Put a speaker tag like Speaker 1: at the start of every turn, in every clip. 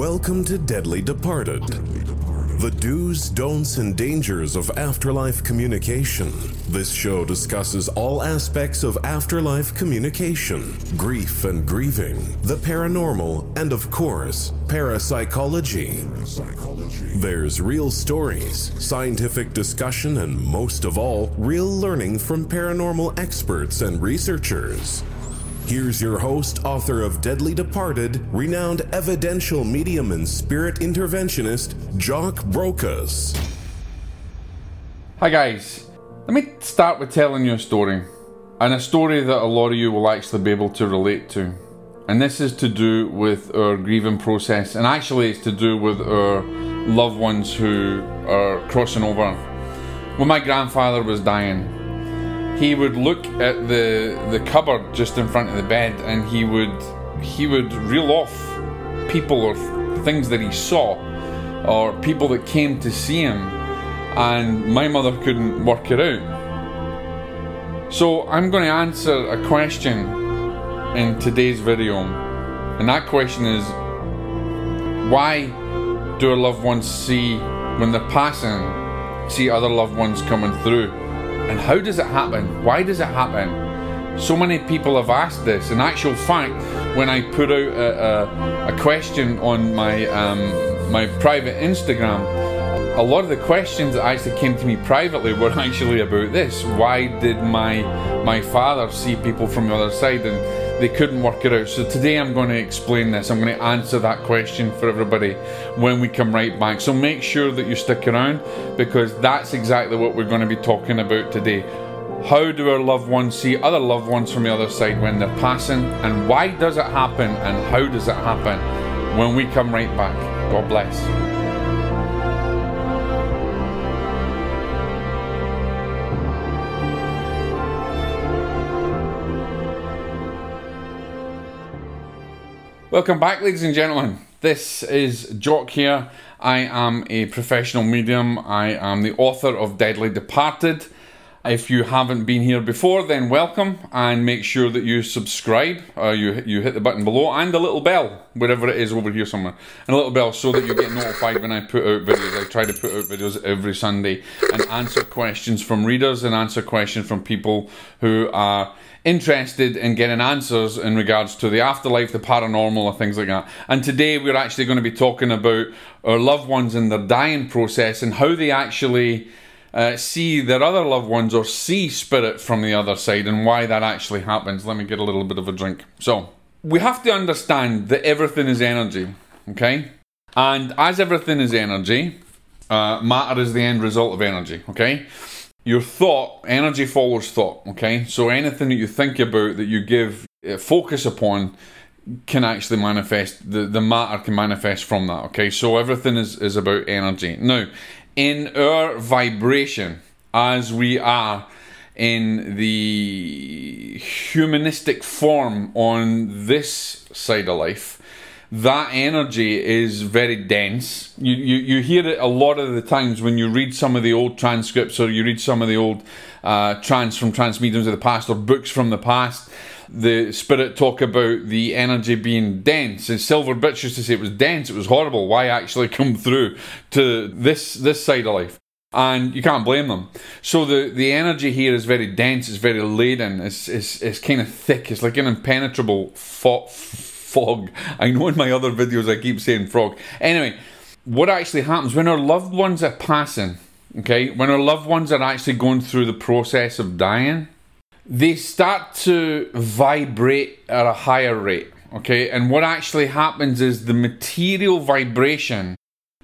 Speaker 1: Welcome to Deadly Departed. The do's, don'ts, and dangers of afterlife communication. This show discusses all aspects of afterlife communication, grief and grieving, the paranormal, and of course, parapsychology. There's real stories, scientific discussion, and most of all, real learning from paranormal experts and researchers. Here's your host, author of Deadly Departed, renowned evidential medium and spirit interventionist, Jock Brocas.
Speaker 2: Hi guys, let me start with telling you a story, and a story that a lot of you will actually be able to relate to. And this is to do with our grieving process, and actually, it's to do with our loved ones who are crossing over. When my grandfather was dying, he would look at the the cupboard just in front of the bed and he would he would reel off people or things that he saw or people that came to see him and my mother couldn't work it out. So i'm going to answer a question in today's video. And that question is why do our loved ones see when they're passing see other loved ones coming through and how does it happen? Why does it happen? So many people have asked this. In actual fact, when I put out a, a, a question on my um, my private Instagram, a lot of the questions that actually came to me privately were actually about this. Why did my my father see people from the other side and they couldn't work it out? So today I'm going to explain this. I'm going to answer that question for everybody when we come right back. So make sure that you stick around because that's exactly what we're going to be talking about today. How do our loved ones see other loved ones from the other side when they're passing? And why does it happen? And how does it happen? When we come right back. God bless. Welcome back, ladies and gentlemen. This is Jock here. I am a professional medium. I am the author of Deadly Departed. If you haven't been here before, then welcome and make sure that you subscribe. Uh, you you hit the button below and the little bell wherever it is over here somewhere, and a little bell so that you get notified when I put out videos. I try to put out videos every Sunday and answer questions from readers and answer questions from people who are interested in getting answers in regards to the afterlife, the paranormal, or things like that. And today we're actually going to be talking about our loved ones and their dying process and how they actually uh, see their other loved ones or see spirit from the other side and why that actually happens. Let me get a little bit of a drink. So, we have to understand that everything is energy, okay? And as everything is energy, uh, matter is the end result of energy, okay? your thought, energy follows thought, okay? So anything that you think about, that you give uh, focus upon, can actually manifest, the, the matter can manifest from that, okay? So everything is, is about energy. Now, in our vibration, as we are in the humanistic form on this side of life, that energy is very dense. You, you, you hear it a lot of the times when you read some of the old transcripts or you read some of the old uh, trans from trance mediums of the past or books from the past. The spirit talk about the energy being dense. And Silver Birch used to say it was dense, it was horrible. Why actually come through to this this side of life? and you can't blame them. So the the energy here is very dense, it's very laden, it's it's, it's kind of thick, it's like an impenetrable fo- fog. I know in my other videos I keep saying frog. Anyway, what actually happens when our loved ones are passing, okay, when our loved ones are actually going through the process of dying, they start to vibrate at a higher rate, okay? And what actually happens is the material vibration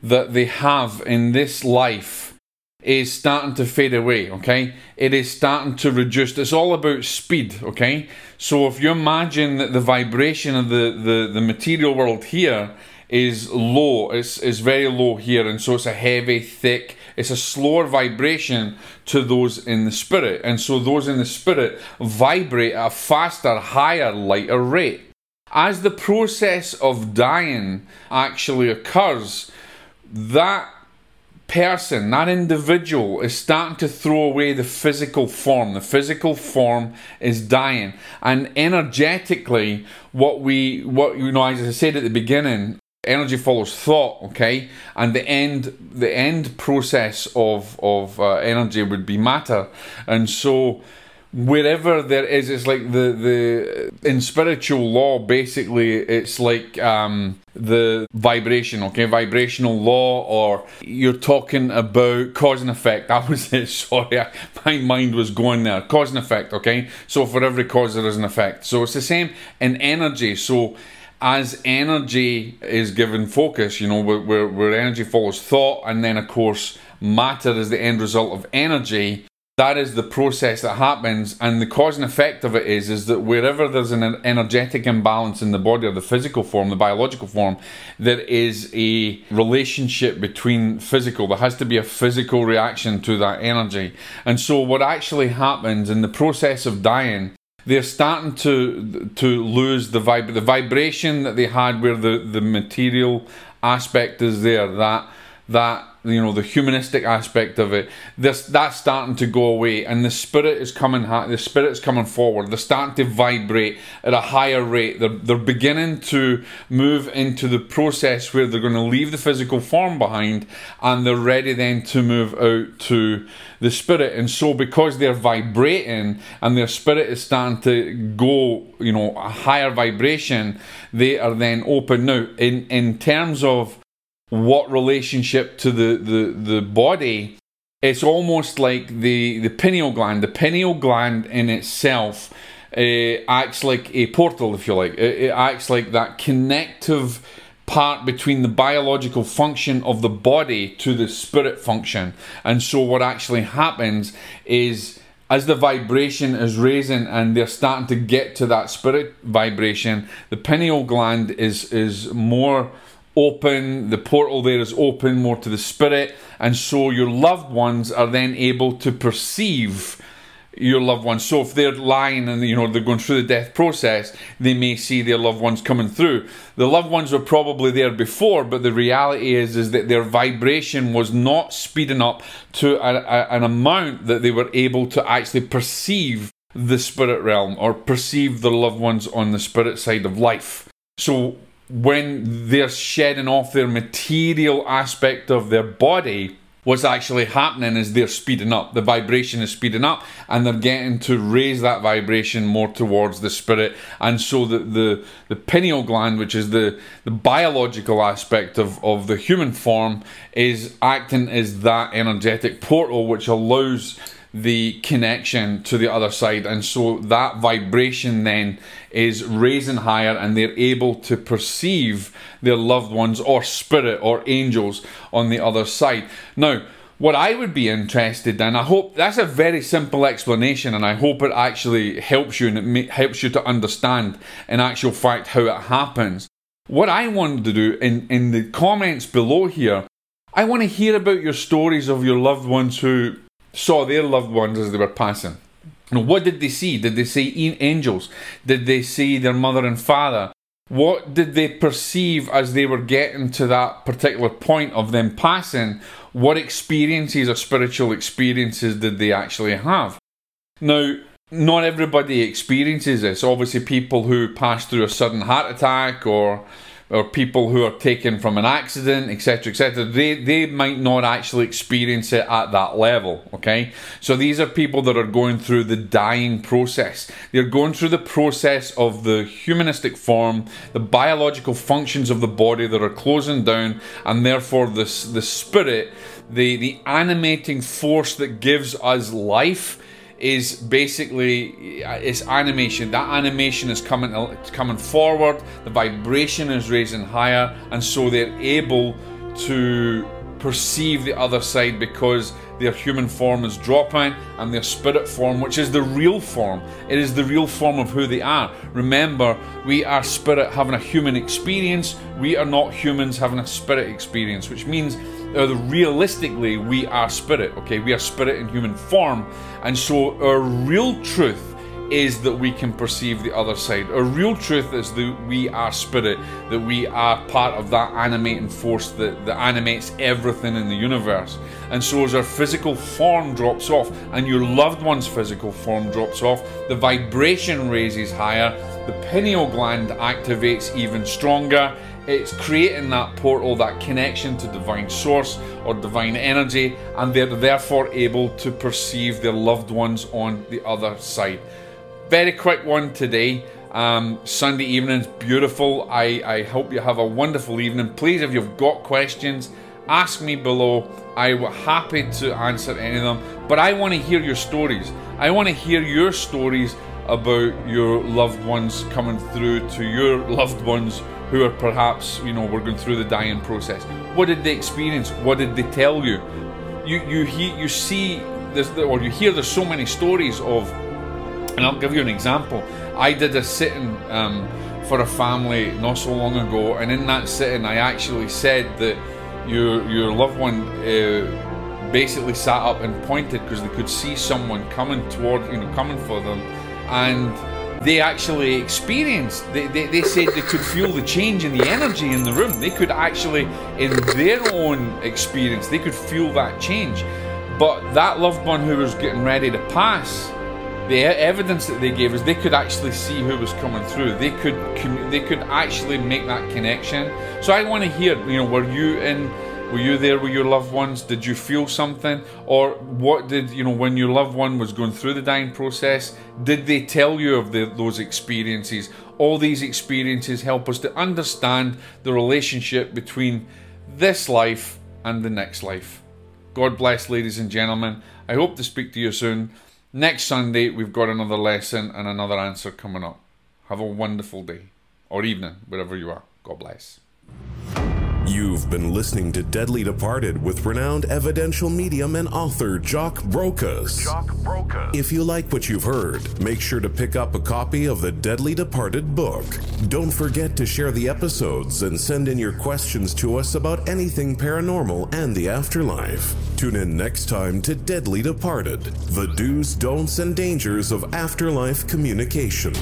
Speaker 2: that they have in this life is starting to fade away, okay? It is starting to reduce. It's all about speed, okay? So if you imagine that the vibration of the, the, the material world here is low, it's, it's very low here, and so it's a heavy, thick, it's a slower vibration to those in the spirit. And so those in the spirit vibrate at a faster, higher, lighter rate. As the process of dying actually occurs, that person, that individual, is starting to throw away the physical form. The physical form is dying, and energetically, what we, what you know, as I said at the beginning, energy follows thought okay and the end the end process of of uh, energy would be matter. And so wherever there is it's like the the in spiritual law basically it's like um the vibration okay? Vibrational law or you're talking about cause and effect. That was it sorry I, my mind was going there. Cause and effect okay? So for every cause there is an effect. So it's the same in energy. So as energy is given focus you know where, where, energy follows thought and then of course matter is the end result of energy that is the process that happens and the cause and effect of it is is that wherever there's an energetic imbalance in the body or the physical form the biological form there is a relationship between physical there has to be a physical reaction to that energy. And so what actually happens in the process of dying they're starting to to lose the vib- the vibration that they had where the the material aspect is there that that you know the humanistic aspect of it this that's starting to go away and the spirit is coming the spirit's coming forward. They're starting to vibrate at a higher rate. They're, they're beginning to move into the process where they're going to leave the physical form behind and they're ready then to move out to the spirit. And so because they're vibrating and their spirit is starting to go you know a higher vibration they are then open. Now in in terms of what relationship to the, the, the body, it's almost like the, the pineal gland. The pineal gland in itself uh, acts like a portal, if you like. It, it acts like that connective part between the biological function of the body to the spirit function. And so, what actually happens is as the vibration is raising and they're starting to get to that spirit vibration, the pineal gland is is more open, the portal there is open more to the spirit, and so your loved ones are then able to perceive your loved ones. So if they're lying and you know they're going through the death process, they may see their loved ones coming through. The loved ones were probably there before, but the reality is is that their vibration was not speeding up to a, a, an amount that they were able to actually perceive the spirit realm or perceive the loved ones on the spirit side of life. So when they're shedding off their material aspect of their body, what's actually happening is they're speeding up. The vibration is speeding up, and they're getting to raise that vibration more towards the spirit. And so the the, the pineal gland, which is the, the biological aspect of, of the human form, is acting as that energetic portal which allows the connection to the other side and so that vibration then is raising higher and they're able to perceive their loved ones or spirit or angels on the other side now what I would be interested in, I hope that's a very simple explanation, and I hope it actually helps you and it ma- helps you to understand in actual fact how it happens. What I wanted to do in, in the comments below here, I want to hear about your stories of your loved ones who saw their loved ones as they were passing. Now, what did they see? Did they see angels? Did they see their mother and father? What did they perceive as they were getting to that particular point of them passing? What experiences or spiritual experiences did they actually have? Now, not everybody experiences this. Obviously, people who pass through a sudden heart attack or or people who are taken from an accident, etc., etc., they, they might not actually experience it at that level, okay? So these are people that are going through the dying process. They're going through the process of the humanistic form, the biological functions of the body that are closing down, and therefore the, the spirit, the, the animating force that gives us life is basically it's animation. That animation is coming coming forward. The vibration is raising higher, and so they're able to perceive the other side because their human form is dropping and their spirit form, which is the real form, it is the real form of who they are. Remember, we are spirit having a human experience, we are not humans having a spirit experience, which means uh, realistically, we are spirit, okay? We are spirit in human form. And so our real truth is that we can perceive the other side. Our real truth is that we are spirit, that we are part of that animating force that, that animates everything in the universe. And so, as our physical form drops off and your loved one's physical form drops off, the vibration raises higher, the pineal gland activates even stronger, it's creating that portal, that connection to divine source or divine energy, and they're therefore able to perceive their loved ones on the other side. Very quick one today. Um, Sunday evening's beautiful. I, I hope you have a wonderful evening. Please, if you've got questions, ask me below. I'm happy to answer any of them. But I want to hear your stories. I want to hear your stories about your loved ones coming through to your loved ones who are perhaps, you know, were going through the dying process. What did they experience? What did they tell you? You you he, you see this or you hear there's so many stories of and I'll give you an example. I did a sitting um, for a family not so long ago, and in that sitting, I actually said that your your loved one uh, basically sat up and pointed because they could see someone coming toward you know coming for them, and they actually experienced. They, they, they said they could feel the change in the energy in the room. They could actually, in their own experience, they could feel that change. But that loved one who was getting ready to pass the evidence that they gave us, they could actually see who was coming through. They could they could actually make that connection. So I want to hear, you know, were you in? Were you there with your loved ones? Did you feel something, or what did you know when your loved one was going through the dying process? Did they tell you of the, those experiences? All these experiences help us to understand the relationship between this life and the next life. God bless, ladies and gentlemen. I hope to speak to you soon. Next Sunday, we've got another lesson and another answer coming up. Have a wonderful day or evening, wherever you are. God bless.
Speaker 1: You've been listening to Deadly Departed with renowned evidential medium and author Jock Brocas. Jock Brocas. If you like what you've heard, make sure to pick up a copy of the Deadly Departed book. Don't forget to share the episodes and send in your questions to us about anything paranormal and the afterlife. Tune in next time to Deadly Departed, the do's, don'ts, and dangers of afterlife communication.